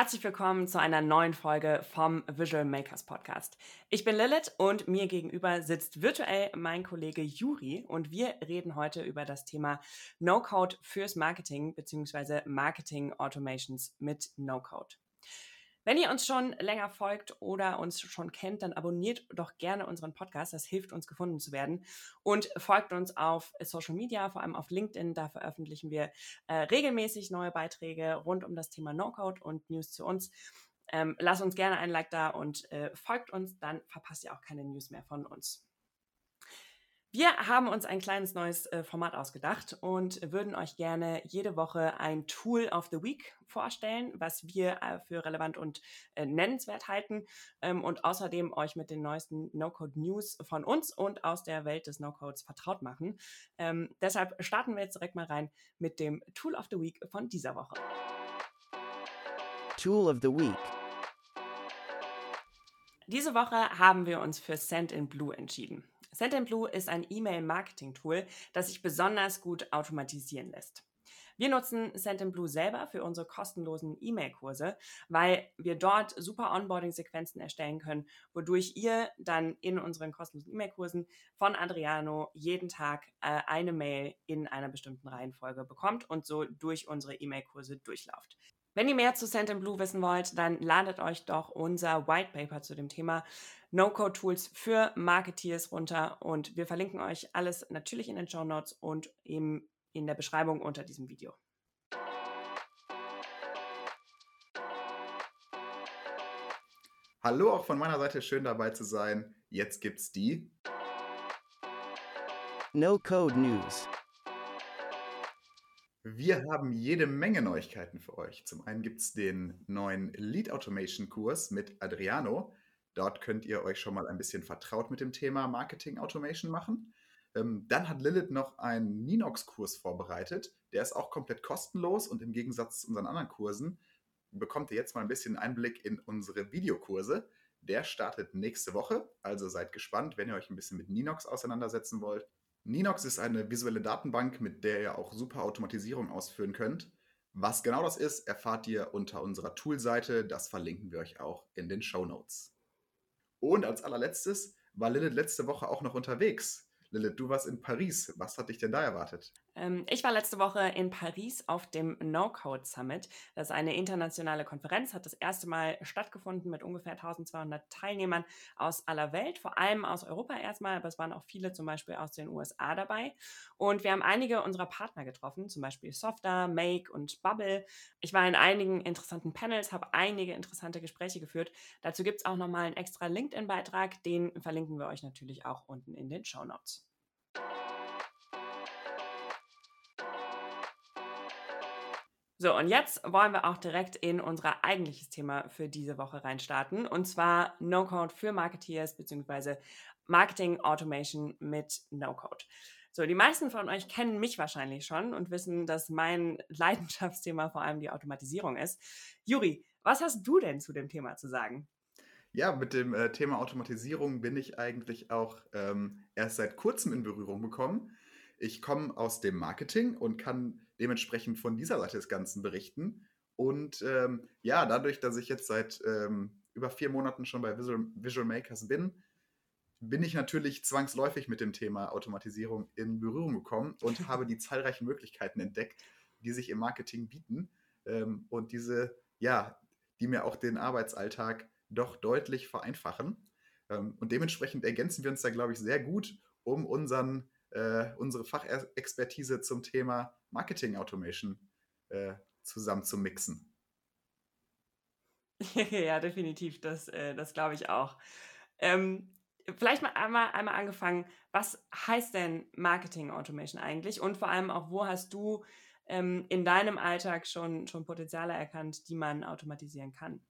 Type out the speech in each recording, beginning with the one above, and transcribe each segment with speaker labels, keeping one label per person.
Speaker 1: Herzlich willkommen zu einer neuen Folge vom Visual Makers Podcast. Ich bin Lilith und mir gegenüber sitzt virtuell mein Kollege Juri und wir reden heute über das Thema No-Code fürs Marketing bzw. Marketing Automations mit No-Code. Wenn ihr uns schon länger folgt oder uns schon kennt, dann abonniert doch gerne unseren Podcast. Das hilft uns gefunden zu werden. Und folgt uns auf Social Media, vor allem auf LinkedIn. Da veröffentlichen wir äh, regelmäßig neue Beiträge rund um das Thema No-Code und News zu uns. Ähm, lasst uns gerne ein Like da und äh, folgt uns, dann verpasst ihr auch keine News mehr von uns. Wir haben uns ein kleines neues äh, Format ausgedacht und würden euch gerne jede Woche ein Tool of the Week vorstellen, was wir äh, für relevant und äh, nennenswert halten ähm, und außerdem euch mit den neuesten No-Code-News von uns und aus der Welt des No-Codes vertraut machen. Ähm, deshalb starten wir jetzt direkt mal rein mit dem Tool of the Week von dieser Woche. Tool of the Week. Diese Woche haben wir uns für Send in Blue entschieden. Sendinblue ist ein E-Mail-Marketing-Tool, das sich besonders gut automatisieren lässt. Wir nutzen Sendinblue selber für unsere kostenlosen E-Mail-Kurse, weil wir dort super Onboarding-Sequenzen erstellen können, wodurch ihr dann in unseren kostenlosen E-Mail-Kursen von Adriano jeden Tag äh, eine Mail in einer bestimmten Reihenfolge bekommt und so durch unsere E-Mail-Kurse durchlauft. Wenn ihr mehr zu Sendinblue wissen wollt, dann ladet euch doch unser White Paper zu dem Thema No-Code-Tools für Marketeers runter und wir verlinken euch alles natürlich in den Show Notes und eben in der Beschreibung unter diesem Video.
Speaker 2: Hallo auch von meiner Seite, schön dabei zu sein. Jetzt gibt's die No Code News. Wir haben jede Menge Neuigkeiten für euch. Zum einen gibt es den neuen Lead Automation Kurs mit Adriano. Dort könnt ihr euch schon mal ein bisschen vertraut mit dem Thema Marketing Automation machen. Ähm, dann hat Lilith noch einen Ninox-Kurs vorbereitet. Der ist auch komplett kostenlos und im Gegensatz zu unseren anderen Kursen bekommt ihr jetzt mal ein bisschen Einblick in unsere Videokurse. Der startet nächste Woche, also seid gespannt, wenn ihr euch ein bisschen mit Ninox auseinandersetzen wollt. Ninox ist eine visuelle Datenbank, mit der ihr auch super Automatisierung ausführen könnt. Was genau das ist, erfahrt ihr unter unserer Toolseite. Das verlinken wir euch auch in den Show Notes. Und als allerletztes war Lilith letzte Woche auch noch unterwegs. Lilith, du warst in Paris. Was hat dich denn da erwartet?
Speaker 1: Ähm, ich war letzte Woche in Paris auf dem No-Code Summit. Das ist eine internationale Konferenz, hat das erste Mal stattgefunden mit ungefähr 1200 Teilnehmern aus aller Welt, vor allem aus Europa erstmal, aber es waren auch viele zum Beispiel aus den USA dabei. Und wir haben einige unserer Partner getroffen, zum Beispiel Softer, Make und Bubble. Ich war in einigen interessanten Panels, habe einige interessante Gespräche geführt. Dazu gibt es auch nochmal einen extra LinkedIn-Beitrag, den verlinken wir euch natürlich auch unten in den Show Notes. So, und jetzt wollen wir auch direkt in unser eigentliches Thema für diese Woche reinstarten. Und zwar No-Code für Marketeers bzw. Marketing Automation mit No-Code. So, die meisten von euch kennen mich wahrscheinlich schon und wissen, dass mein Leidenschaftsthema vor allem die Automatisierung ist. Juri, was hast du denn zu dem Thema zu sagen?
Speaker 2: Ja, mit dem äh, Thema Automatisierung bin ich eigentlich auch ähm, erst seit kurzem in Berührung gekommen. Ich komme aus dem Marketing und kann dementsprechend von dieser Seite des Ganzen berichten. Und ähm, ja, dadurch, dass ich jetzt seit ähm, über vier Monaten schon bei Visual, Visual Makers bin, bin ich natürlich zwangsläufig mit dem Thema Automatisierung in Berührung gekommen und habe die zahlreichen Möglichkeiten entdeckt, die sich im Marketing bieten ähm, und diese, ja, die mir auch den Arbeitsalltag doch deutlich vereinfachen. Ähm, und dementsprechend ergänzen wir uns da, glaube ich, sehr gut, um unseren äh, unsere Fachexpertise zum Thema Marketing Automation äh, zusammen zu mixen.
Speaker 1: ja, definitiv, das, äh, das glaube ich auch. Ähm, vielleicht mal einmal, einmal angefangen, was heißt denn Marketing Automation eigentlich und vor allem auch, wo hast du ähm, in deinem Alltag schon, schon Potenziale erkannt, die man automatisieren kann?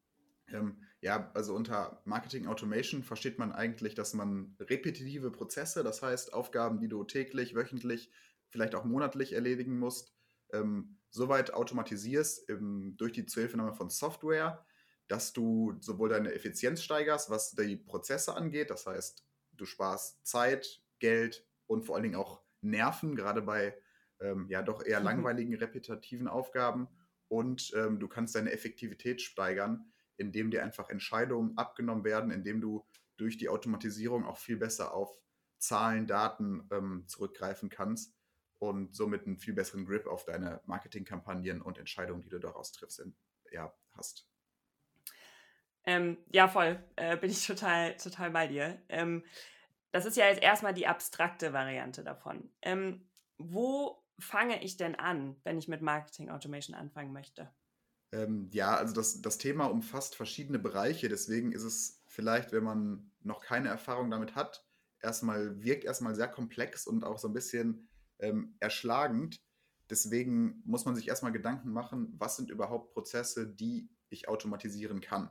Speaker 2: Ähm, ja, also unter Marketing Automation versteht man eigentlich, dass man repetitive Prozesse, das heißt Aufgaben, die du täglich, wöchentlich, vielleicht auch monatlich erledigen musst, ähm, soweit automatisierst ähm, durch die Zuhilfenahme von Software, dass du sowohl deine Effizienz steigerst, was die Prozesse angeht, das heißt, du sparst Zeit, Geld und vor allen Dingen auch Nerven, gerade bei ähm, ja doch eher mhm. langweiligen, repetitiven Aufgaben und ähm, du kannst deine Effektivität steigern, indem dir einfach Entscheidungen abgenommen werden, indem du durch die Automatisierung auch viel besser auf Zahlen, Daten ähm, zurückgreifen kannst und somit einen viel besseren Grip auf deine Marketingkampagnen und Entscheidungen, die du daraus triffst, in, ja, hast.
Speaker 1: Ähm, ja, voll. Äh, bin ich total, total bei dir. Ähm, das ist ja jetzt erstmal die abstrakte Variante davon. Ähm, wo fange ich denn an, wenn ich mit Marketing Automation anfangen möchte?
Speaker 2: Ähm, ja, also das, das Thema umfasst verschiedene Bereiche. Deswegen ist es vielleicht, wenn man noch keine Erfahrung damit hat, erstmal wirkt erstmal sehr komplex und auch so ein bisschen ähm, erschlagend. Deswegen muss man sich erstmal Gedanken machen, was sind überhaupt Prozesse, die ich automatisieren kann.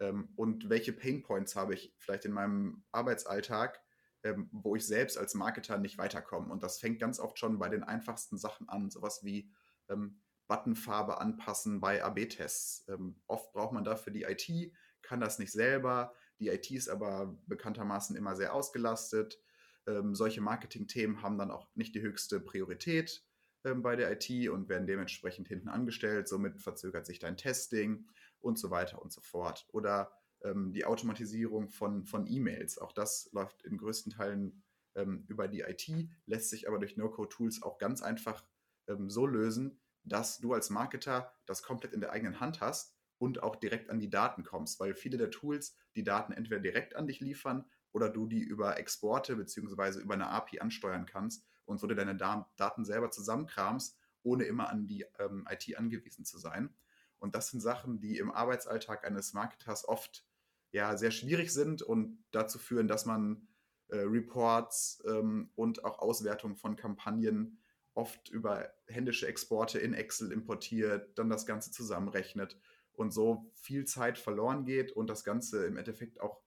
Speaker 2: Ähm, und welche Painpoints habe ich vielleicht in meinem Arbeitsalltag, ähm, wo ich selbst als Marketer nicht weiterkomme. Und das fängt ganz oft schon bei den einfachsten Sachen an, sowas wie ähm, Buttonfarbe anpassen bei AB-Tests. Ähm, oft braucht man dafür die IT, kann das nicht selber. Die IT ist aber bekanntermaßen immer sehr ausgelastet. Ähm, solche Marketing-Themen haben dann auch nicht die höchste Priorität ähm, bei der IT und werden dementsprechend hinten angestellt. Somit verzögert sich dein Testing und so weiter und so fort. Oder ähm, die Automatisierung von, von E-Mails. Auch das läuft in größten Teilen ähm, über die IT, lässt sich aber durch No-Code-Tools auch ganz einfach ähm, so lösen, dass du als Marketer das komplett in der eigenen Hand hast und auch direkt an die Daten kommst, weil viele der Tools die Daten entweder direkt an dich liefern oder du die über Exporte bzw. über eine API ansteuern kannst und so dir deine Daten selber zusammenkramst, ohne immer an die ähm, IT angewiesen zu sein. Und das sind Sachen, die im Arbeitsalltag eines Marketers oft ja sehr schwierig sind und dazu führen, dass man äh, Reports ähm, und auch Auswertungen von Kampagnen oft über händische Exporte in Excel importiert, dann das Ganze zusammenrechnet und so viel Zeit verloren geht und das Ganze im Endeffekt auch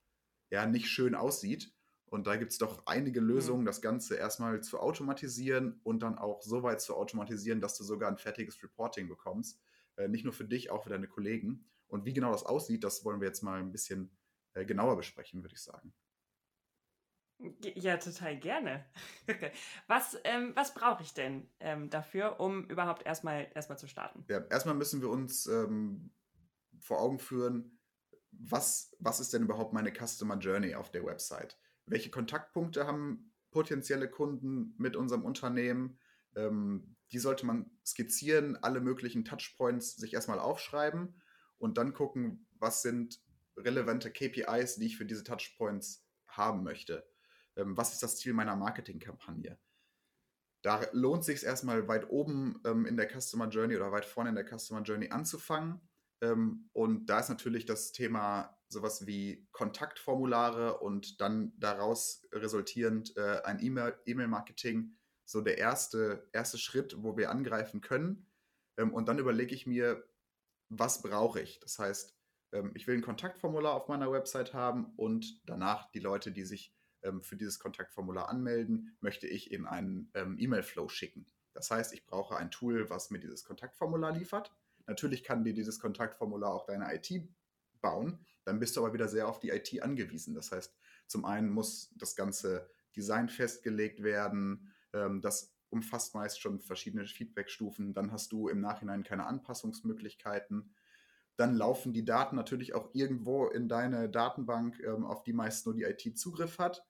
Speaker 2: ja nicht schön aussieht. Und da gibt es doch einige Lösungen, das Ganze erstmal zu automatisieren und dann auch so weit zu automatisieren, dass du sogar ein fertiges Reporting bekommst. Äh, nicht nur für dich, auch für deine Kollegen. Und wie genau das aussieht, das wollen wir jetzt mal ein bisschen äh, genauer besprechen, würde ich sagen.
Speaker 1: Ja, total gerne. was ähm, was brauche ich denn ähm, dafür, um überhaupt erstmal, erstmal zu starten?
Speaker 2: Ja, erstmal müssen wir uns ähm, vor Augen führen, was, was ist denn überhaupt meine Customer Journey auf der Website? Welche Kontaktpunkte haben potenzielle Kunden mit unserem Unternehmen? Ähm, die sollte man skizzieren, alle möglichen Touchpoints sich erstmal aufschreiben und dann gucken, was sind relevante KPIs, die ich für diese Touchpoints haben möchte. Ähm, was ist das Ziel meiner Marketingkampagne? Da lohnt sich erstmal weit oben ähm, in der Customer Journey oder weit vorne in der Customer Journey anzufangen. Ähm, und da ist natürlich das Thema sowas wie Kontaktformulare und dann daraus resultierend äh, ein E-Mail-Marketing so der erste, erste Schritt, wo wir angreifen können. Ähm, und dann überlege ich mir, was brauche ich? Das heißt, ähm, ich will ein Kontaktformular auf meiner Website haben und danach die Leute, die sich ähm, für dieses Kontaktformular anmelden, möchte ich in einen ähm, E-Mail-Flow schicken. Das heißt, ich brauche ein Tool, was mir dieses Kontaktformular liefert. Natürlich kann dir dieses Kontaktformular auch deine IT bauen, dann bist du aber wieder sehr auf die IT angewiesen. Das heißt, zum einen muss das ganze Design festgelegt werden, das umfasst meist schon verschiedene Feedbackstufen, dann hast du im Nachhinein keine Anpassungsmöglichkeiten dann laufen die Daten natürlich auch irgendwo in deine Datenbank, ähm, auf die meist nur die IT Zugriff hat.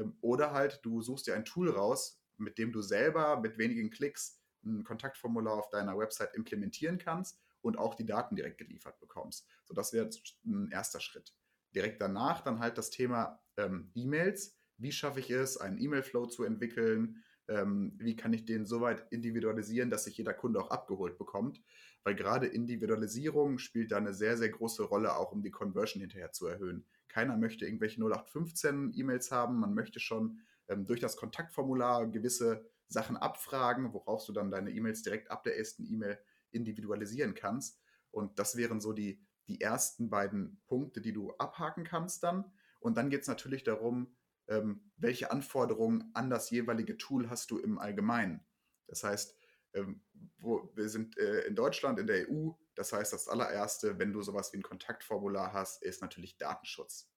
Speaker 2: Ähm, oder halt, du suchst dir ein Tool raus, mit dem du selber mit wenigen Klicks ein Kontaktformular auf deiner Website implementieren kannst und auch die Daten direkt geliefert bekommst. So, das wäre ein erster Schritt. Direkt danach dann halt das Thema ähm, E-Mails. Wie schaffe ich es, einen E-Mail-Flow zu entwickeln? Ähm, wie kann ich den so weit individualisieren, dass sich jeder Kunde auch abgeholt bekommt? weil gerade Individualisierung spielt da eine sehr, sehr große Rolle, auch um die Conversion hinterher zu erhöhen. Keiner möchte irgendwelche 0815 E-Mails haben, man möchte schon ähm, durch das Kontaktformular gewisse Sachen abfragen, worauf du dann deine E-Mails direkt ab der ersten E-Mail individualisieren kannst. Und das wären so die, die ersten beiden Punkte, die du abhaken kannst dann. Und dann geht es natürlich darum, ähm, welche Anforderungen an das jeweilige Tool hast du im Allgemeinen. Das heißt, ähm, wo, wir sind äh, in Deutschland, in der EU. Das heißt, das allererste, wenn du sowas wie ein Kontaktformular hast, ist natürlich Datenschutz.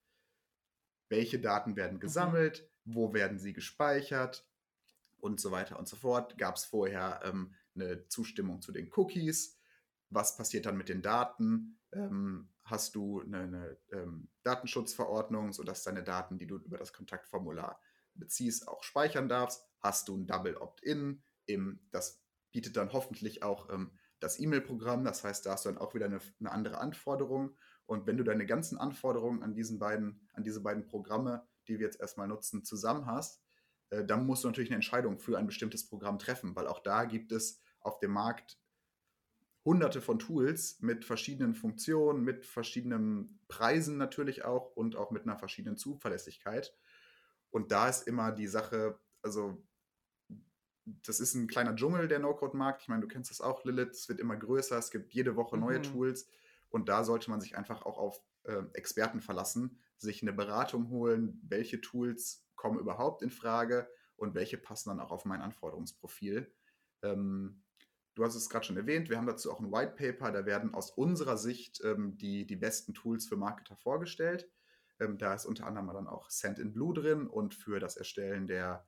Speaker 2: Welche Daten werden mhm. gesammelt? Wo werden sie gespeichert? Und so weiter und so fort. Gab es vorher ähm, eine Zustimmung zu den Cookies? was passiert dann mit den Daten? Ähm, hast du eine, eine ähm, Datenschutzverordnung, sodass deine Daten, die du über das Kontaktformular beziehst, auch speichern darfst? Hast du ein Double Opt-in? Das bietet dann hoffentlich auch ähm, das E-Mail-Programm. Das heißt, da hast du dann auch wieder eine, eine, andere Anforderung. Und wenn du deine ganzen Anforderungen an, diesen beiden, an diese beiden Programme, die wir jetzt erstmal nutzen, zusammen hast, äh, dann musst du natürlich eine Entscheidung für ein bestimmtes Programm treffen, weil auch da gibt es auf dem Markt hunderte von Tools mit verschiedenen Funktionen, mit verschiedenen Preisen natürlich auch und auch mit einer verschiedenen Zuverlässigkeit. Und da ist immer die Sache, also das ist ein kleiner Dschungel, der No-Code-Markt. Ich meine, du kennst das auch, Lilith. Es wird immer größer. Es gibt jede Woche neue mhm. Tools. Und da sollte man sich einfach auch auf äh, Experten verlassen, sich eine Beratung holen, welche Tools kommen überhaupt in Frage und welche passen dann auch auf mein Anforderungsprofil. Ähm, du hast es gerade schon erwähnt, wir haben dazu auch ein White Paper, da werden aus unserer Sicht ähm, die, die besten Tools für Marketer vorgestellt. Ähm, da ist unter anderem dann auch Send in Blue drin und für das Erstellen der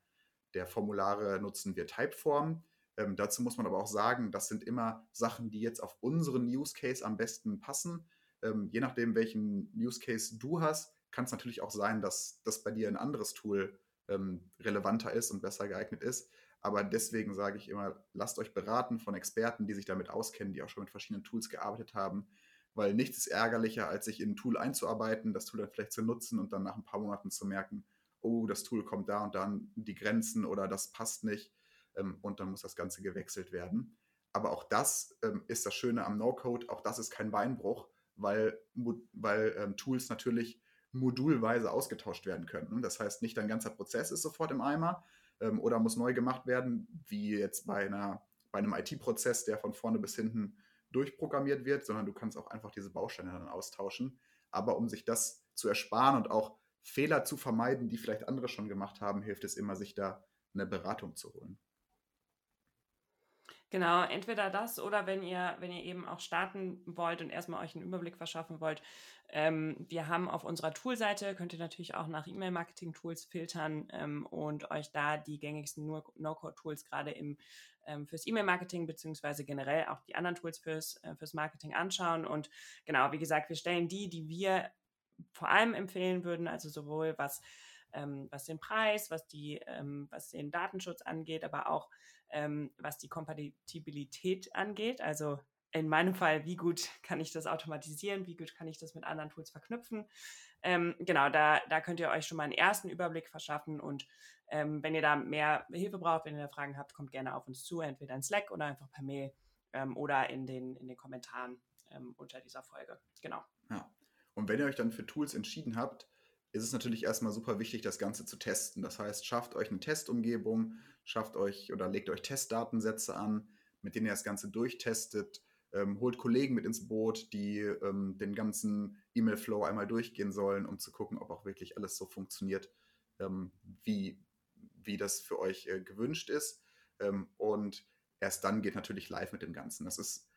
Speaker 2: der Formulare nutzen wir Typeform. Ähm, dazu muss man aber auch sagen, das sind immer Sachen, die jetzt auf unseren Use Case am besten passen. Ähm, je nachdem, welchen Use Case du hast, kann es natürlich auch sein, dass das bei dir ein anderes Tool ähm, relevanter ist und besser geeignet ist. Aber deswegen sage ich immer, lasst euch beraten von Experten, die sich damit auskennen, die auch schon mit verschiedenen Tools gearbeitet haben, weil nichts ist ärgerlicher, als sich in ein Tool einzuarbeiten, das Tool dann vielleicht zu nutzen und dann nach ein paar Monaten zu merken, oh, das Tool kommt da und dann die Grenzen oder das passt nicht ähm, und dann muss das Ganze gewechselt werden. Aber auch das ähm, ist das Schöne am No-Code, auch das ist kein Beinbruch, weil, weil ähm, Tools natürlich modulweise ausgetauscht werden können. Das heißt, nicht dein ganzer Prozess ist sofort im Eimer ähm, oder muss neu gemacht werden, wie jetzt bei, einer, bei einem IT-Prozess, der von vorne bis hinten durchprogrammiert wird, sondern du kannst auch einfach diese Bausteine dann austauschen. Aber um sich das zu ersparen und auch Fehler zu vermeiden, die vielleicht andere schon gemacht haben, hilft es immer, sich da eine Beratung zu holen.
Speaker 1: Genau, entweder das oder wenn ihr, wenn ihr eben auch starten wollt und erstmal euch einen Überblick verschaffen wollt. Ähm, wir haben auf unserer Toolseite, könnt ihr natürlich auch nach E-Mail-Marketing-Tools filtern ähm, und euch da die gängigsten No-Code-Tools gerade im, ähm, fürs E-Mail-Marketing beziehungsweise generell auch die anderen Tools fürs, äh, fürs Marketing anschauen. Und genau, wie gesagt, wir stellen die, die wir vor allem empfehlen würden, also sowohl was, ähm, was den Preis, was, die, ähm, was den Datenschutz angeht, aber auch ähm, was die Kompatibilität angeht. Also in meinem Fall, wie gut kann ich das automatisieren, wie gut kann ich das mit anderen Tools verknüpfen. Ähm, genau, da, da könnt ihr euch schon mal einen ersten Überblick verschaffen und ähm, wenn ihr da mehr Hilfe braucht, wenn ihr Fragen habt, kommt gerne auf uns zu, entweder in Slack oder einfach per Mail ähm, oder in den, in den Kommentaren unter dieser Folge. Genau.
Speaker 2: Und wenn ihr euch dann für Tools entschieden habt, ist es natürlich erstmal super wichtig, das Ganze zu testen. Das heißt, schafft euch eine Testumgebung, schafft euch oder legt euch Testdatensätze an, mit denen ihr das Ganze durchtestet. Ähm, holt Kollegen mit ins Boot, die ähm, den ganzen E-Mail-Flow einmal durchgehen sollen, um zu gucken, ob auch wirklich alles so funktioniert, ähm, wie, wie das für euch äh, gewünscht ist. Ähm, und erst dann geht natürlich live mit dem Ganzen. Das ist,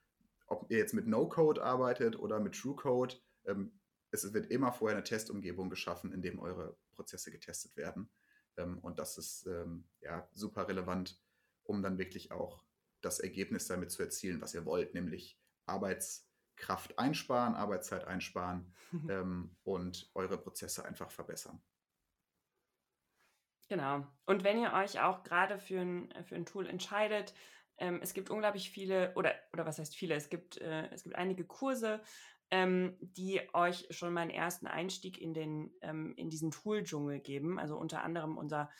Speaker 2: ob ihr jetzt mit No-Code arbeitet oder mit True-Code, ähm, es wird immer vorher eine Testumgebung geschaffen, in dem eure Prozesse getestet werden. Ähm, und das ist ähm, ja super relevant, um dann wirklich auch das Ergebnis damit zu erzielen, was ihr wollt, nämlich Arbeitskraft einsparen, Arbeitszeit einsparen ähm, und eure Prozesse einfach verbessern.
Speaker 1: Genau. Und wenn ihr euch auch gerade für ein, für ein Tool entscheidet, ähm, es gibt unglaublich viele, oder, oder was heißt viele, es gibt, äh, es gibt einige Kurse, ähm, die euch schon mal einen ersten Einstieg in, den, ähm, in diesen Tool-Dschungel geben. Also unter anderem unser,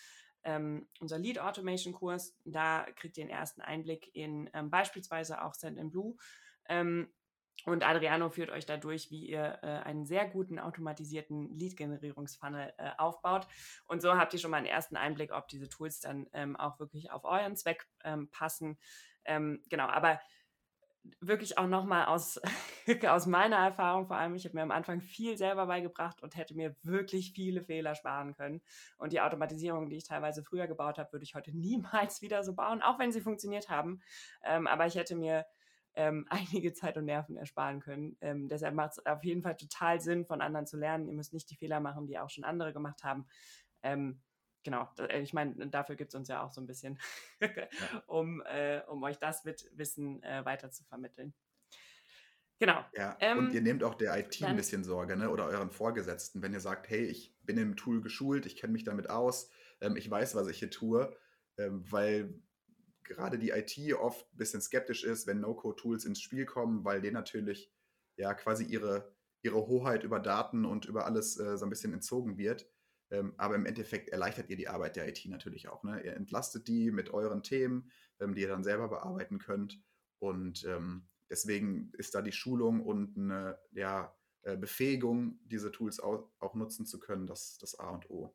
Speaker 1: ähm, unser Lead Automation Kurs. Da kriegt ihr den ersten Einblick in ähm, beispielsweise auch Send in Blue. Ähm, und Adriano führt euch da durch, wie ihr äh, einen sehr guten automatisierten Lead-Generierungsfunnel äh, aufbaut. Und so habt ihr schon mal einen ersten Einblick, ob diese Tools dann ähm, auch wirklich auf euren Zweck passen. genau, aber wirklich auch nochmal aus, aus meiner Erfahrung vor allem, ich habe mir am Anfang viel selber beigebracht und hätte mir wirklich viele Fehler sparen können. Und die Automatisierung, die ich teilweise früher gebaut habe, würde ich heute niemals wieder so bauen, auch wenn sie funktioniert haben. Ähm, aber ich hätte mir ähm, einige Zeit und Nerven ersparen können. Ähm, deshalb macht es auf jeden Fall total Sinn, von anderen zu lernen. Ihr müsst nicht die Fehler machen, die auch schon andere gemacht haben. Ähm, genau, äh, ich meine, dafür gibt es uns ja auch so ein bisschen, um, äh, um euch das mit Wissen äh, weiter zu vermitteln. Genau.
Speaker 2: Ja, ähm, und ihr nehmt auch der IT ein bisschen Sorge, ne? oder euren Vorgesetzten, wenn ihr sagt, hey, ich bin im Tool geschult, ich kenne mich damit aus, ähm, ich weiß, was ich hier tue, ähm, weil gerade die IT oft ein bisschen skeptisch ist, wenn No-Code-Tools ins Spiel kommen, weil denen natürlich ja quasi ihre, ihre Hoheit über Daten und über alles äh, so ein bisschen entzogen wird. Ähm, aber im Endeffekt erleichtert ihr die Arbeit der IT natürlich auch. Ne? Ihr entlastet die mit euren Themen, ähm, die ihr dann selber bearbeiten könnt. Und ähm, deswegen ist da die Schulung und eine ja, äh, Befähigung, diese Tools auch, auch nutzen zu können, das, das A und O.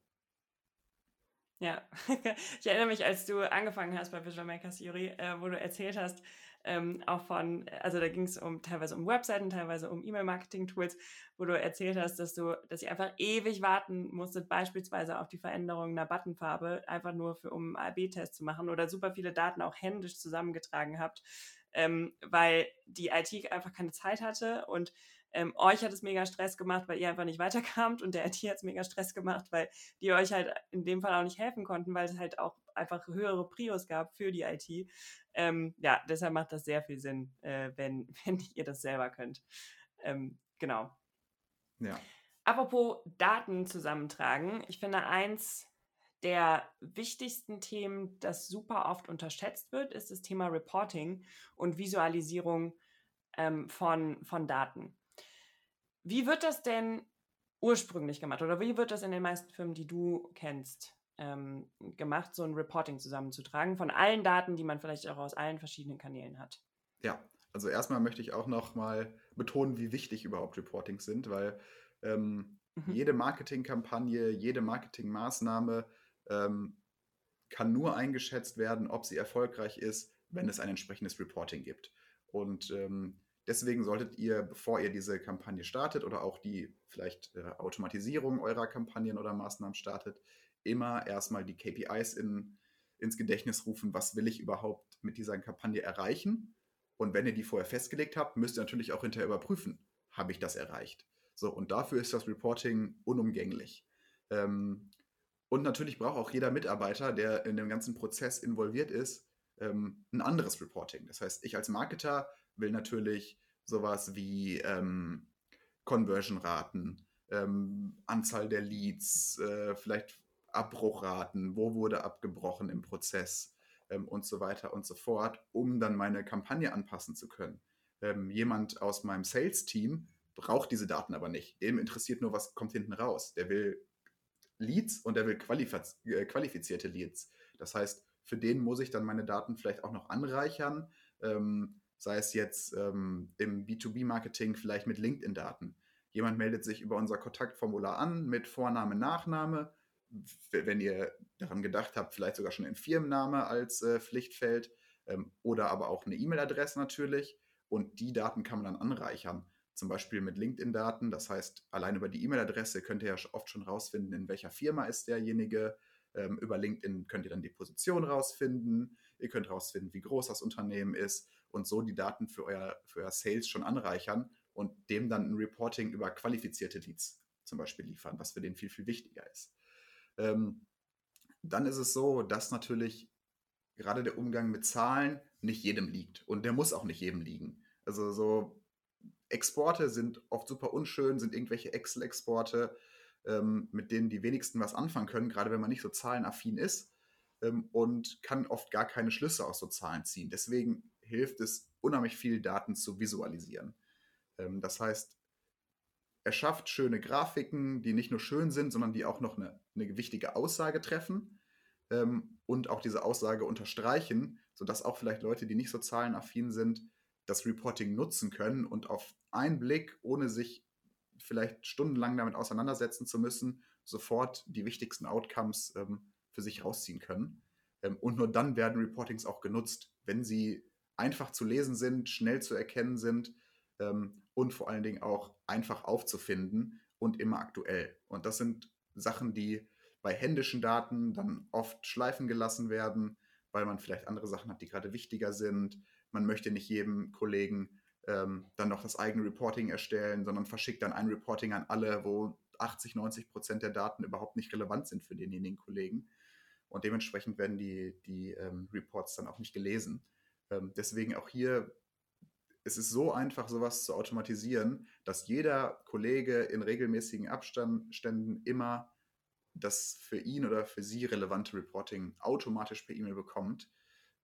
Speaker 1: Ja, ich erinnere mich, als du angefangen hast bei Visual Makers Theory, äh, wo du erzählt hast, ähm, auch von, also da ging es um teilweise um Webseiten, teilweise um E-Mail-Marketing-Tools, wo du erzählt hast, dass du, dass ihr einfach ewig warten musstet, beispielsweise auf die Veränderung einer Buttonfarbe, einfach nur für um AB-Test zu machen oder super viele Daten auch händisch zusammengetragen habt, ähm, weil die IT einfach keine Zeit hatte und ähm, euch hat es mega Stress gemacht, weil ihr einfach nicht weiterkamt und der IT hat es mega Stress gemacht, weil die euch halt in dem Fall auch nicht helfen konnten, weil es halt auch einfach höhere Prios gab für die IT. Ähm, ja, deshalb macht das sehr viel Sinn, äh, wenn, wenn ihr das selber könnt. Ähm, genau.
Speaker 2: Ja.
Speaker 1: Apropos Daten zusammentragen, ich finde eins der wichtigsten Themen, das super oft unterschätzt wird, ist das Thema Reporting und Visualisierung ähm, von, von Daten. Wie wird das denn ursprünglich gemacht oder wie wird das in den meisten Firmen, die du kennst, ähm, gemacht, so ein Reporting zusammenzutragen von allen Daten, die man vielleicht auch aus allen verschiedenen Kanälen hat?
Speaker 2: Ja, also erstmal möchte ich auch noch mal betonen, wie wichtig überhaupt Reportings sind, weil ähm, mhm. jede Marketingkampagne, jede Marketingmaßnahme ähm, kann nur eingeschätzt werden, ob sie erfolgreich ist, wenn es ein entsprechendes Reporting gibt. Und ähm, Deswegen solltet ihr, bevor ihr diese Kampagne startet oder auch die vielleicht äh, Automatisierung eurer Kampagnen oder Maßnahmen startet, immer erstmal die KPIs in, ins Gedächtnis rufen, was will ich überhaupt mit dieser Kampagne erreichen. Und wenn ihr die vorher festgelegt habt, müsst ihr natürlich auch hinterher überprüfen, habe ich das erreicht. So, und dafür ist das Reporting unumgänglich. Ähm, und natürlich braucht auch jeder Mitarbeiter, der in dem ganzen Prozess involviert ist, ähm, ein anderes Reporting. Das heißt, ich als Marketer will natürlich sowas wie ähm, Conversion-Raten, ähm, Anzahl der Leads, äh, vielleicht Abbruchraten, wo wurde abgebrochen im Prozess ähm, und so weiter und so fort, um dann meine Kampagne anpassen zu können. Ähm, jemand aus meinem Sales-Team braucht diese Daten aber nicht. Dem interessiert nur, was kommt hinten raus. Der will Leads und der will qualifiz äh, qualifizierte Leads. Das heißt, für den muss ich dann meine Daten vielleicht auch noch anreichern. Ähm, sei es jetzt ähm, im B2B-Marketing vielleicht mit LinkedIn-Daten. Jemand meldet sich über unser Kontaktformular an mit Vorname, Nachname. Wenn ihr daran gedacht habt, vielleicht sogar schon ein Firmenname als äh, Pflichtfeld ähm, oder aber auch eine E-Mail-Adresse natürlich. Und die Daten kann man dann anreichern. Zum Beispiel mit LinkedIn-Daten. Das heißt, allein über die E-Mail-Adresse könnt ihr ja oft schon rausfinden, in welcher Firma ist derjenige. Ähm, über LinkedIn könnt ihr dann die Position rausfinden. Ihr könnt rausfinden, wie groß das Unternehmen ist und so die Daten für euer, für euer Sales schon anreichern und dem dann ein Reporting über qualifizierte Leads zum Beispiel liefern, was für den viel, viel wichtiger ist. Ähm, dann ist es so, dass natürlich gerade der Umgang mit Zahlen nicht jedem liegt und der muss auch nicht jedem liegen. Also so Exporte sind oft super unschön, sind irgendwelche Excel-Exporte, ähm, mit denen die wenigsten was anfangen können, gerade wenn man nicht so zahlenaffin ist ähm, und kann oft gar keine Schlüsse aus so Zahlen ziehen. Deswegen hilft es, unheimlich viel Daten zu visualisieren. Ähm, das heißt, er schafft schöne Grafiken, die nicht nur schön sind, sondern die auch noch eine, eine wichtige Aussage treffen ähm, und auch diese Aussage unterstreichen, sodass auch vielleicht Leute, die nicht so zahlenaffin sind, das Reporting nutzen können und auf einen Blick, ohne sich vielleicht stundenlang damit auseinandersetzen zu müssen, sofort die wichtigsten Outcomes ähm, für sich rausziehen können. Ähm, und nur dann werden Reportings auch genutzt, wenn sie einfach zu lesen sind, schnell zu erkennen sind ähm, und vor allen Dingen auch einfach aufzufinden und immer aktuell. Und das sind Sachen, die bei händischen Daten dann oft schleifen gelassen werden, weil man vielleicht andere Sachen hat, die gerade wichtiger sind. Man möchte nicht jedem Kollegen ähm, dann noch das eigene Reporting erstellen, sondern verschickt dann ein Reporting an alle, wo 80, 90 Prozent der Daten überhaupt nicht relevant sind für denjenigen Kollegen. Und dementsprechend werden die, die ähm, Reports dann auch nicht gelesen. Ähm, deswegen auch hier es ist so einfach, sowas zu automatisieren, dass jeder Kollege in regelmäßigen Abständen immer das für ihn oder für sie relevante Reporting automatisch per E-Mail bekommt.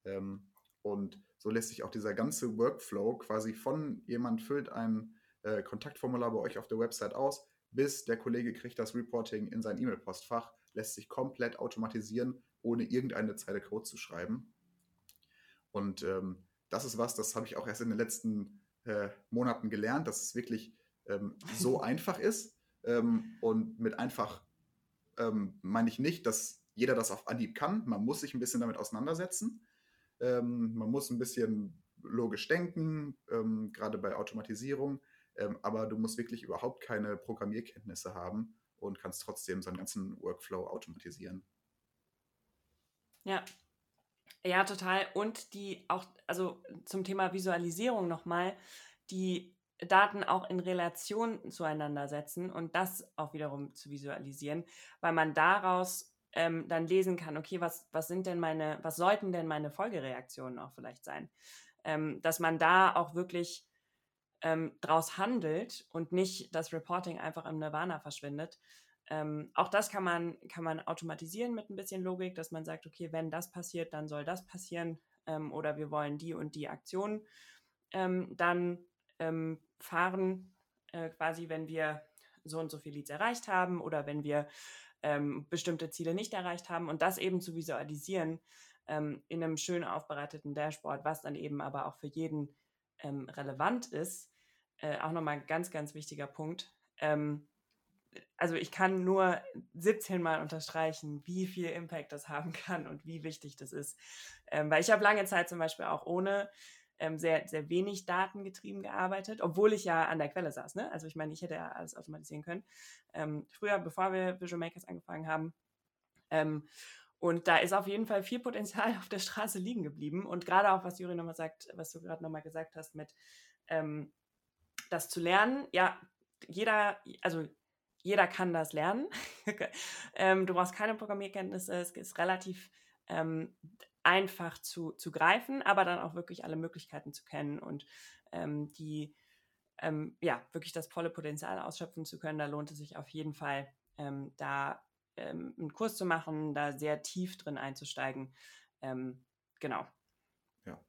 Speaker 2: Ähm, und so lässt sich auch dieser ganze Workflow quasi von jemand füllt ein äh, Kontaktformular bei euch auf der Website aus, bis der Kollege kriegt das Reporting in sein E-Mail-Postfach, lässt sich komplett automatisieren, ohne irgendeine Zeile Code zu schreiben. Und ähm, das ist was, das habe ich auch erst in den letzten äh, Monaten gelernt, dass es wirklich ähm, so einfach ist. Ähm, und mit einfach ähm, meine ich nicht, dass jeder das auf Anhieb kann. Man muss sich ein bisschen damit auseinandersetzen. Ähm, man muss ein bisschen logisch denken, ähm, gerade bei Automatisierung. Aber du musst wirklich überhaupt keine Programmierkenntnisse haben und kannst trotzdem so einen ganzen Workflow automatisieren.
Speaker 1: Ja, ja, total. Und die auch, also zum Thema Visualisierung nochmal, die Daten auch in Relation zueinander setzen und das auch wiederum zu visualisieren, weil man daraus ähm, dann lesen kann, okay, was, was sind denn meine, was sollten denn meine Folgereaktionen auch vielleicht sein? Ähm, dass man da auch wirklich ähm, draus handelt und nicht das Reporting einfach im Nirvana verschwindet. Ähm, auch das kann man, kann man automatisieren mit ein bisschen Logik, dass man sagt, okay, wenn das passiert, dann soll das passieren ähm, oder wir wollen die und die Aktion ähm, dann ähm, fahren, äh, quasi wenn wir so und so viel Leads erreicht haben oder wenn wir ähm, bestimmte Ziele nicht erreicht haben und das eben zu visualisieren ähm, in einem schön aufbereiteten Dashboard, was dann eben aber auch für jeden relevant ist, äh, auch nochmal ein ganz, ganz wichtiger Punkt. Ähm, also ich kann nur 17 Mal unterstreichen, wie viel Impact das haben kann und wie wichtig das ist. Ähm, weil ich habe lange Zeit zum Beispiel auch ohne ähm, sehr, sehr wenig datengetrieben gearbeitet, obwohl ich ja an der Quelle saß. Ne? Also ich meine, ich hätte ja alles automatisieren können. Ähm, früher, bevor wir Visual Makers angefangen haben. Ähm, und da ist auf jeden Fall viel Potenzial auf der Straße liegen geblieben. Und gerade auch, was Juri nochmal sagt, was du gerade nochmal gesagt hast, mit ähm, das zu lernen, ja, jeder, also jeder kann das lernen. ähm, du brauchst keine Programmierkenntnisse, es ist relativ ähm, einfach zu, zu greifen, aber dann auch wirklich alle Möglichkeiten zu kennen und ähm, die ähm, ja wirklich das volle Potenzial ausschöpfen zu können. Da lohnt es sich auf jeden Fall, ähm, da ähm, einen Kurs zu machen, da sehr tief drin einzusteigen. Genau.
Speaker 2: Ja.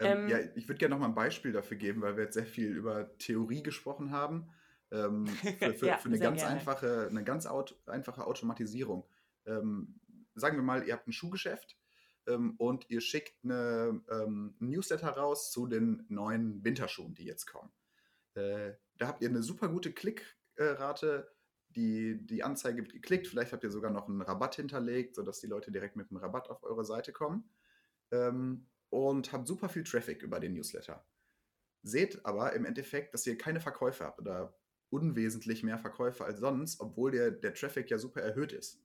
Speaker 2: Ja, ich würde gerne noch mal ein Beispiel dafür geben, weil wir jetzt sehr viel über Theorie gesprochen haben. Für, für, ja, für eine, ganz einfache, eine ganz einfache Automatisierung. sagen wir mal, ihr habt ein Schuhgeschäft ähm, und ihr schickt eine, ähm, Newsletter raus zu den neuen Winterschuhen, die jetzt kommen. Äh, da habt ihr eine super gute Klickrate. Die, die Anzeige wird geklickt. Vielleicht habt ihr sogar noch einen Rabatt hinterlegt, sodass die Leute direkt mit einem Rabatt auf eure Seite kommen. Ähm, und habt super viel Traffic über den Newsletter. Seht aber im Endeffekt, dass ihr keine Verkäufe habt oder unwesentlich mehr Verkäufe als sonst, obwohl der, der Traffic ja super erhöht ist.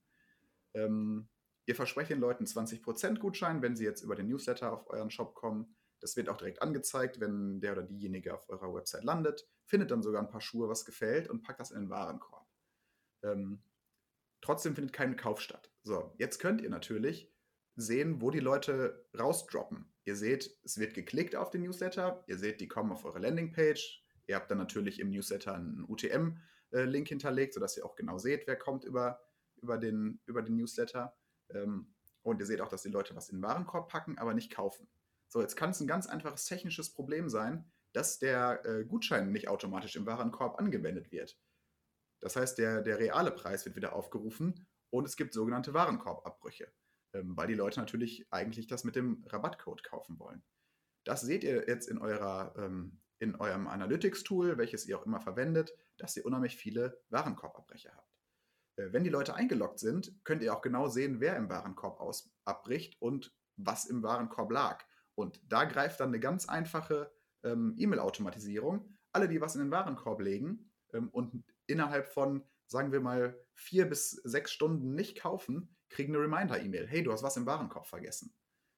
Speaker 2: Ähm, Ihr versprecht den Leuten 20% Gutschein, wenn sie jetzt über den Newsletter auf euren Shop kommen. Das wird auch direkt angezeigt, wenn der oder diejenige auf eurer Website landet, findet dann sogar ein paar Schuhe, was gefällt und packt das in den Warenkorb. Ähm, trotzdem findet kein Kauf statt. So, jetzt könnt ihr natürlich sehen, wo die Leute rausdroppen. Ihr seht, es wird geklickt auf den Newsletter, ihr seht, die kommen auf eure Landingpage. Ihr habt dann natürlich im Newsletter einen UTM-Link äh, hinterlegt, sodass ihr auch genau seht, wer kommt über, über, den, über den Newsletter. Ähm, und ihr seht auch, dass die Leute was in den Warenkorb packen, aber nicht kaufen. So, jetzt kann es ein ganz einfaches technisches Problem sein, dass der äh, Gutschein nicht automatisch im Warenkorb angewendet wird. Das heißt, der, der reale Preis wird wieder aufgerufen und es gibt sogenannte Warenkorbabbrüche, ähm, weil die Leute natürlich eigentlich das mit dem Rabattcode kaufen wollen. Das seht ihr jetzt in, eurer, ähm, in eurem Analytics-Tool, welches ihr auch immer verwendet, dass ihr unheimlich viele Warenkorbabbrecher habt. Äh, wenn die Leute eingeloggt sind, könnt ihr auch genau sehen, wer im Warenkorb aus abbricht und was im Warenkorb lag. Und da greift dann eine ganz einfache ähm, E-Mail-Automatisierung. Alle, die was in den Warenkorb legen ähm, und innerhalb von, sagen wir mal, vier bis sechs Stunden nicht kaufen, kriegen eine Reminder-E-Mail. Hey, du hast was im Warenkorb vergessen.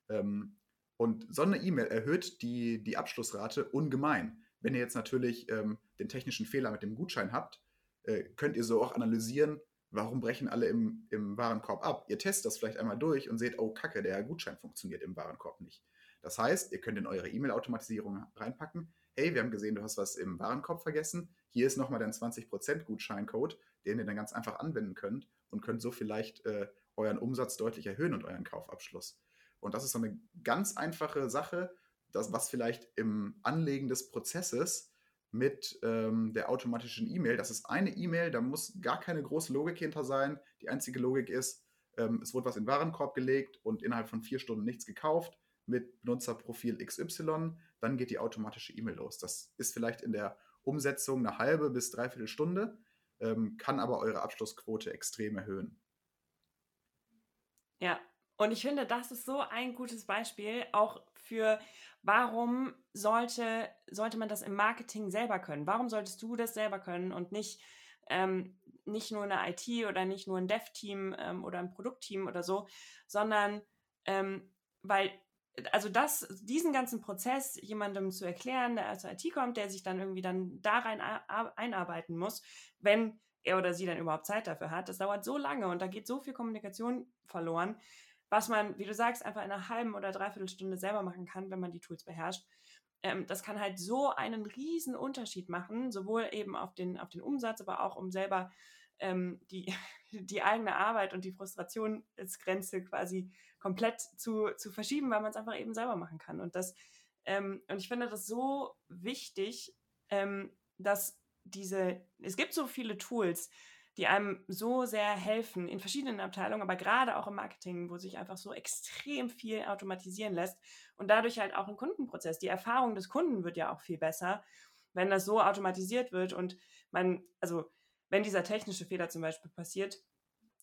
Speaker 2: Ähm, und so eine E-Mail erhöht die, die Abschlussrate ungemein. Wenn ihr jetzt natürlich ähm, den technischen Fehler mit dem Gutschein habt, äh, könnt ihr so auch analysieren, warum brechen alle im, im Warenkorb ab? Ihr testet das vielleicht einmal durch und seht, oh Kacke, der Gutschein funktioniert im Warenkorb nicht. Das heißt, ihr könnt in eure E-Mail-Automatisierung reinpacken, hey, wir haben gesehen, du hast was im Warenkorb vergessen, hier ist nochmal dein 20% Gutscheincode, den ihr dann ganz einfach anwenden könnt und könnt so vielleicht äh, euren Umsatz deutlich erhöhen und euren Kaufabschluss. Und das ist so eine ganz einfache Sache, das, was vielleicht im Anlegen des Prozesses mit ähm, der automatischen E-Mail, das ist eine E-Mail, da muss gar keine große Logik hinter sein. Die einzige Logik ist, ähm, es wurde was in den Warenkorb gelegt und innerhalb von vier Stunden nichts gekauft mit Benutzerprofil XY, dann geht die automatische E-Mail los. Das ist vielleicht in der Umsetzung eine halbe bis dreiviertel Stunde, ähm, kann aber eure Abschlussquote extrem erhöhen.
Speaker 1: Ja, und ich finde, das ist so ein gutes Beispiel auch für, warum sollte, sollte man das im Marketing selber können? Warum solltest du das selber können und nicht, ähm, nicht nur eine IT oder nicht nur ein Dev-Team ähm, oder ein Produktteam oder so, sondern ähm, weil also das, diesen ganzen Prozess jemandem zu erklären, der der IT kommt, der sich dann irgendwie dann da rein einarbeiten muss, wenn er oder sie dann überhaupt Zeit dafür hat, das dauert so lange und da geht so viel Kommunikation verloren, was man, wie du sagst, einfach in einer halben oder dreiviertel Stunde selber machen kann, wenn man die Tools beherrscht. Ähm, das kann halt so einen riesen Unterschied machen, sowohl eben auf den, auf den Umsatz, aber auch um selber ähm, die, die eigene Arbeit und die Frustrationsgrenze quasi komplett zu, zu verschieben, weil man es einfach eben selber machen kann. Und das, ähm, und ich finde das so wichtig, ähm, dass diese, es gibt so viele Tools, die einem so sehr helfen in verschiedenen Abteilungen, aber gerade auch im Marketing, wo sich einfach so extrem viel automatisieren lässt und dadurch halt auch im Kundenprozess. Die Erfahrung des Kunden wird ja auch viel besser, wenn das so automatisiert wird und man, also wenn dieser technische Fehler zum Beispiel passiert,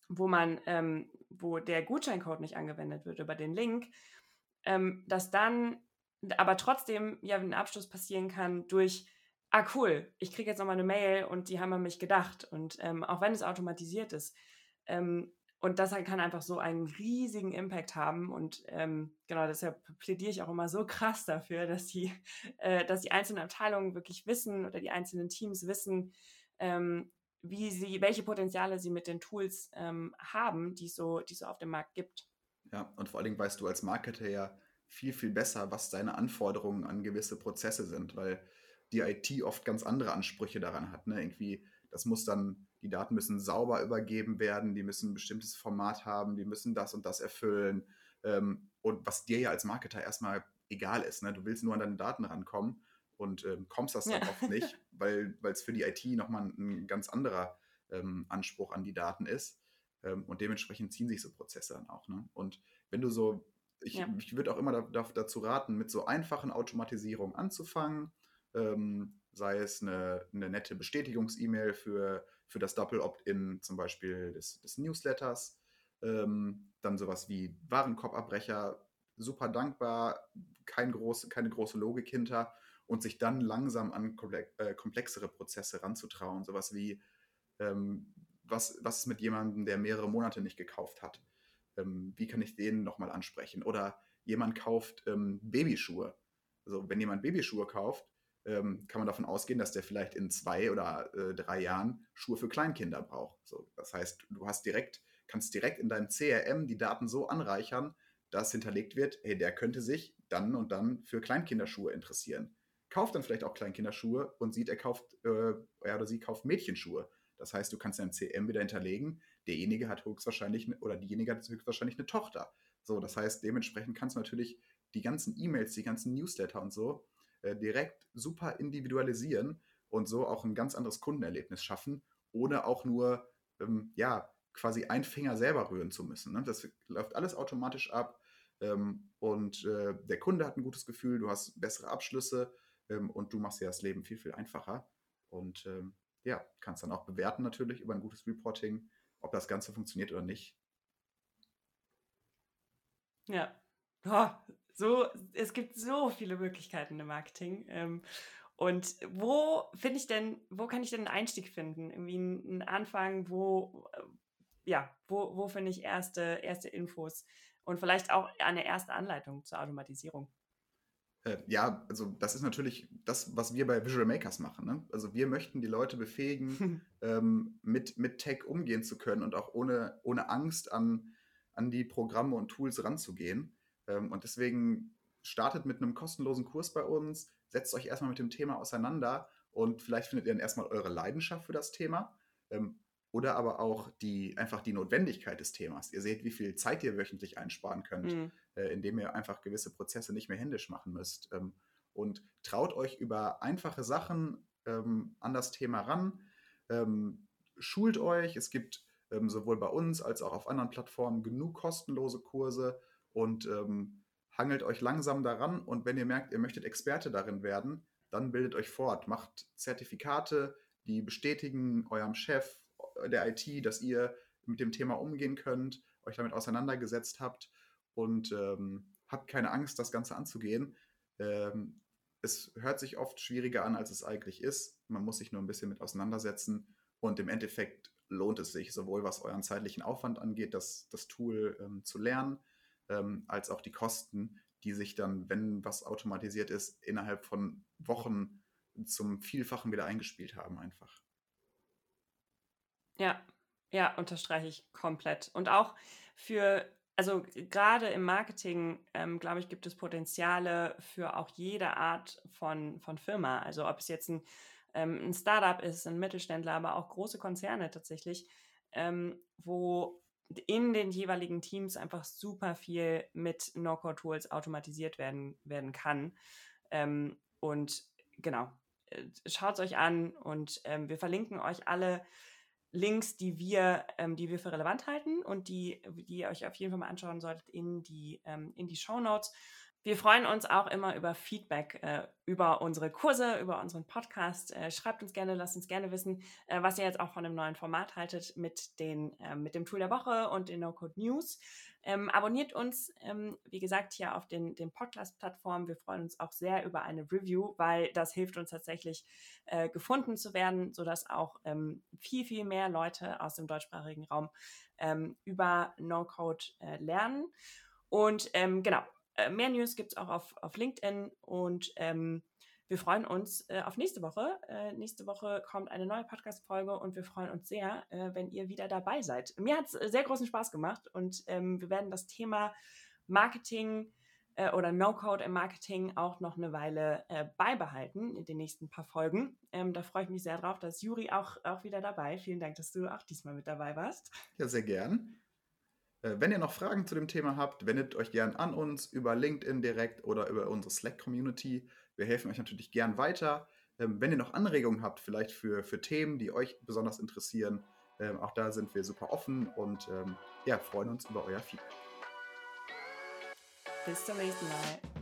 Speaker 1: wo man, ähm, wo der Gutscheincode nicht angewendet wird über den Link, ähm, dass dann aber trotzdem ja ein Abschluss passieren kann durch ah cool, ich kriege jetzt nochmal eine Mail und die haben an mich gedacht. Und ähm, auch wenn es automatisiert ist. Ähm, und das kann einfach so einen riesigen Impact haben. Und ähm, genau deshalb plädiere ich auch immer so krass dafür, dass die, äh, dass die einzelnen Abteilungen wirklich wissen oder die einzelnen Teams wissen, ähm, wie sie, welche Potenziale sie mit den Tools ähm, haben, die so, es so auf dem Markt gibt.
Speaker 2: Ja, und vor allen Dingen weißt du als Marketer ja viel, viel besser, was deine Anforderungen an gewisse Prozesse sind, weil die IT oft ganz andere Ansprüche daran hat. Ne? Irgendwie, das muss dann, die Daten müssen sauber übergeben werden, die müssen ein bestimmtes Format haben, die müssen das und das erfüllen. Ähm, und was dir ja als Marketer erstmal egal ist, ne? du willst nur an deine Daten rankommen und ähm, kommst das dann ja. oft nicht, weil es für die IT nochmal ein, ein ganz anderer ähm, Anspruch an die Daten ist. Ähm, und dementsprechend ziehen sich so Prozesse dann auch. Ne? Und wenn du so, ich, ja. ich würde auch immer da, da, dazu raten, mit so einfachen Automatisierungen anzufangen, ähm, sei es eine, eine nette Bestätigungs-E-Mail für, für das Doppel-Opt-in zum Beispiel des, des Newsletters, ähm, dann sowas wie Warenkorbabbrecher, super dankbar, kein groß, keine große Logik hinter und sich dann langsam an äh, komplexere Prozesse ranzutrauen, sowas wie ähm, was, was ist mit jemandem, der mehrere Monate nicht gekauft hat? Ähm, wie kann ich den nochmal ansprechen? Oder jemand kauft ähm, Babyschuhe. Also wenn jemand Babyschuhe kauft, ähm, kann man davon ausgehen, dass der vielleicht in zwei oder äh, drei Jahren Schuhe für Kleinkinder braucht. So, das heißt, du hast direkt, kannst direkt in deinem CRM die Daten so anreichern, dass hinterlegt wird, hey, der könnte sich dann und dann für Kleinkinderschuhe interessieren. Kauft dann vielleicht auch Kleinkinderschuhe und sieht, er kauft, äh, er oder sie kauft Mädchenschuhe. Das heißt, du kannst dein CRM wieder hinterlegen, derjenige hat höchstwahrscheinlich oder diejenige hat höchstwahrscheinlich eine Tochter. So, das heißt, dementsprechend kannst du natürlich die ganzen E-Mails, die ganzen Newsletter und so äh, direkt super individualisieren und so auch ein ganz anderes Kundenerlebnis schaffen, ohne auch nur, ähm, ja, quasi einen Finger selber rühren zu müssen. Ne? Das läuft alles automatisch ab ähm, und äh, der Kunde hat ein gutes Gefühl, du hast bessere Abschlüsse ähm, und du machst dir das Leben viel, viel einfacher. Und ähm, ja, kannst dann auch bewerten natürlich über ein gutes Reporting, ob das Ganze funktioniert oder nicht.
Speaker 1: Ja, oh, so, es gibt so viele Möglichkeiten im Marketing. Ähm, und wo finde ich denn, wo kann ich denn einen Einstieg finden? Irgendwie einen Anfang, wo, äh, ja, wo, wo finde ich erste, erste Infos und vielleicht auch eine erste Anleitung zur Automatisierung?
Speaker 2: Äh, ja, also das ist natürlich das, was wir bei Visual Makers machen. Ne? Also wir möchten die Leute befähigen, ähm, mit, mit Tech umgehen zu können und auch ohne, ohne Angst an, an die Programme und Tools ranzugehen. Ähm, und deswegen startet mit einem kostenlosen Kurs bei uns, setzt euch erstmal mit dem Thema auseinander und vielleicht findet ihr dann erstmal eure Leidenschaft für das Thema. Ähm, oder aber auch die, einfach die Notwendigkeit des Themas. Ihr seht, wie viel Zeit ihr wöchentlich einsparen könnt, mhm. äh, indem ihr einfach gewisse Prozesse nicht mehr händisch machen müsst. Ähm, und traut euch über einfache Sachen an das Thema ran. Schult euch. Es gibt sowohl bei uns als auch auf anderen Plattformen genug kostenlose Kurse und ähm, hangelt euch langsam daran. Und wenn ihr merkt, ihr möchtet Experte darin werden, dann bildet euch fort. Macht Zertifikate, die bestätigen eurem Chef, der IT, dass ihr mit dem Thema umgehen könnt, euch damit auseinandergesetzt habt und ähm, habt keine Angst, das Ganze anzugehen. Ähm, es hört sich oft schwieriger an, als es eigentlich ist. Man muss sich nur ein bisschen mit auseinandersetzen und im Endeffekt lohnt es sich, sowohl was euren zeitlichen Aufwand angeht, das, das Tool ähm, zu lernen, ähm, als auch die Kosten, die sich dann, wenn was automatisiert ist, innerhalb von Wochen zum Vielfachen wieder eingespielt haben einfach.
Speaker 1: Ja, ja, unterstreiche ich komplett. Und auch für, also gerade im Marketing, ähm, glaube ich, gibt es Potenziale für auch jede Art von, von Firma. Also ob es jetzt ein, ähm, ein Startup ist, ein Mittelständler, aber auch große Konzerne tatsächlich, ähm, wo in den jeweiligen Teams einfach super viel mit No-Code-Tools automatisiert werden, werden kann. Ähm, und genau, äh, schaut es euch an und ähm, wir verlinken euch alle Links, die wir, ähm, die wir für relevant halten und die, die ihr euch auf jeden Fall mal anschauen solltet in die, ähm, in die Show Notes. Wir freuen uns auch immer über Feedback äh, über unsere Kurse, über unseren Podcast. Äh, schreibt uns gerne, lasst uns gerne wissen, äh, was ihr jetzt auch von dem neuen Format haltet mit, den, ähm, mit dem Tool der Woche und den No-Code News. Ähm, abonniert uns, ähm, wie gesagt, hier auf den, den Podcast-Plattformen. Wir freuen uns auch sehr über eine Review, weil das hilft uns tatsächlich, äh, gefunden zu werden, sodass auch ähm, viel, viel mehr Leute aus dem deutschsprachigen Raum ähm, über No-Code äh, lernen. Und ähm, genau, äh, mehr News gibt es auch auf, auf LinkedIn und ähm, wir freuen uns äh, auf nächste Woche. Äh, nächste Woche kommt eine neue Podcast-Folge und wir freuen uns sehr, äh, wenn ihr wieder dabei seid. Mir hat es äh, sehr großen Spaß gemacht und ähm, wir werden das Thema Marketing äh, oder No-Code im Marketing auch noch eine Weile beibehalten in den nächsten paar Folgen. Ähm, da freue ich mich sehr drauf. Da ist Juri auch, auch wieder dabei. Vielen Dank, dass du auch diesmal mit dabei warst.
Speaker 2: Ja, sehr gern. Äh, wenn ihr noch Fragen zu dem Thema habt, wendet euch gern an uns über LinkedIn direkt oder über unsere Slack-Community. Wir helfen euch natürlich gern weiter. Ähm, wenn ihr noch Anregungen habt, vielleicht für, für Themen, die euch besonders interessieren, ähm, auch da sind wir super offen und ähm, ja, freuen uns über euer Feedback.
Speaker 1: Bis zum nächsten Mal.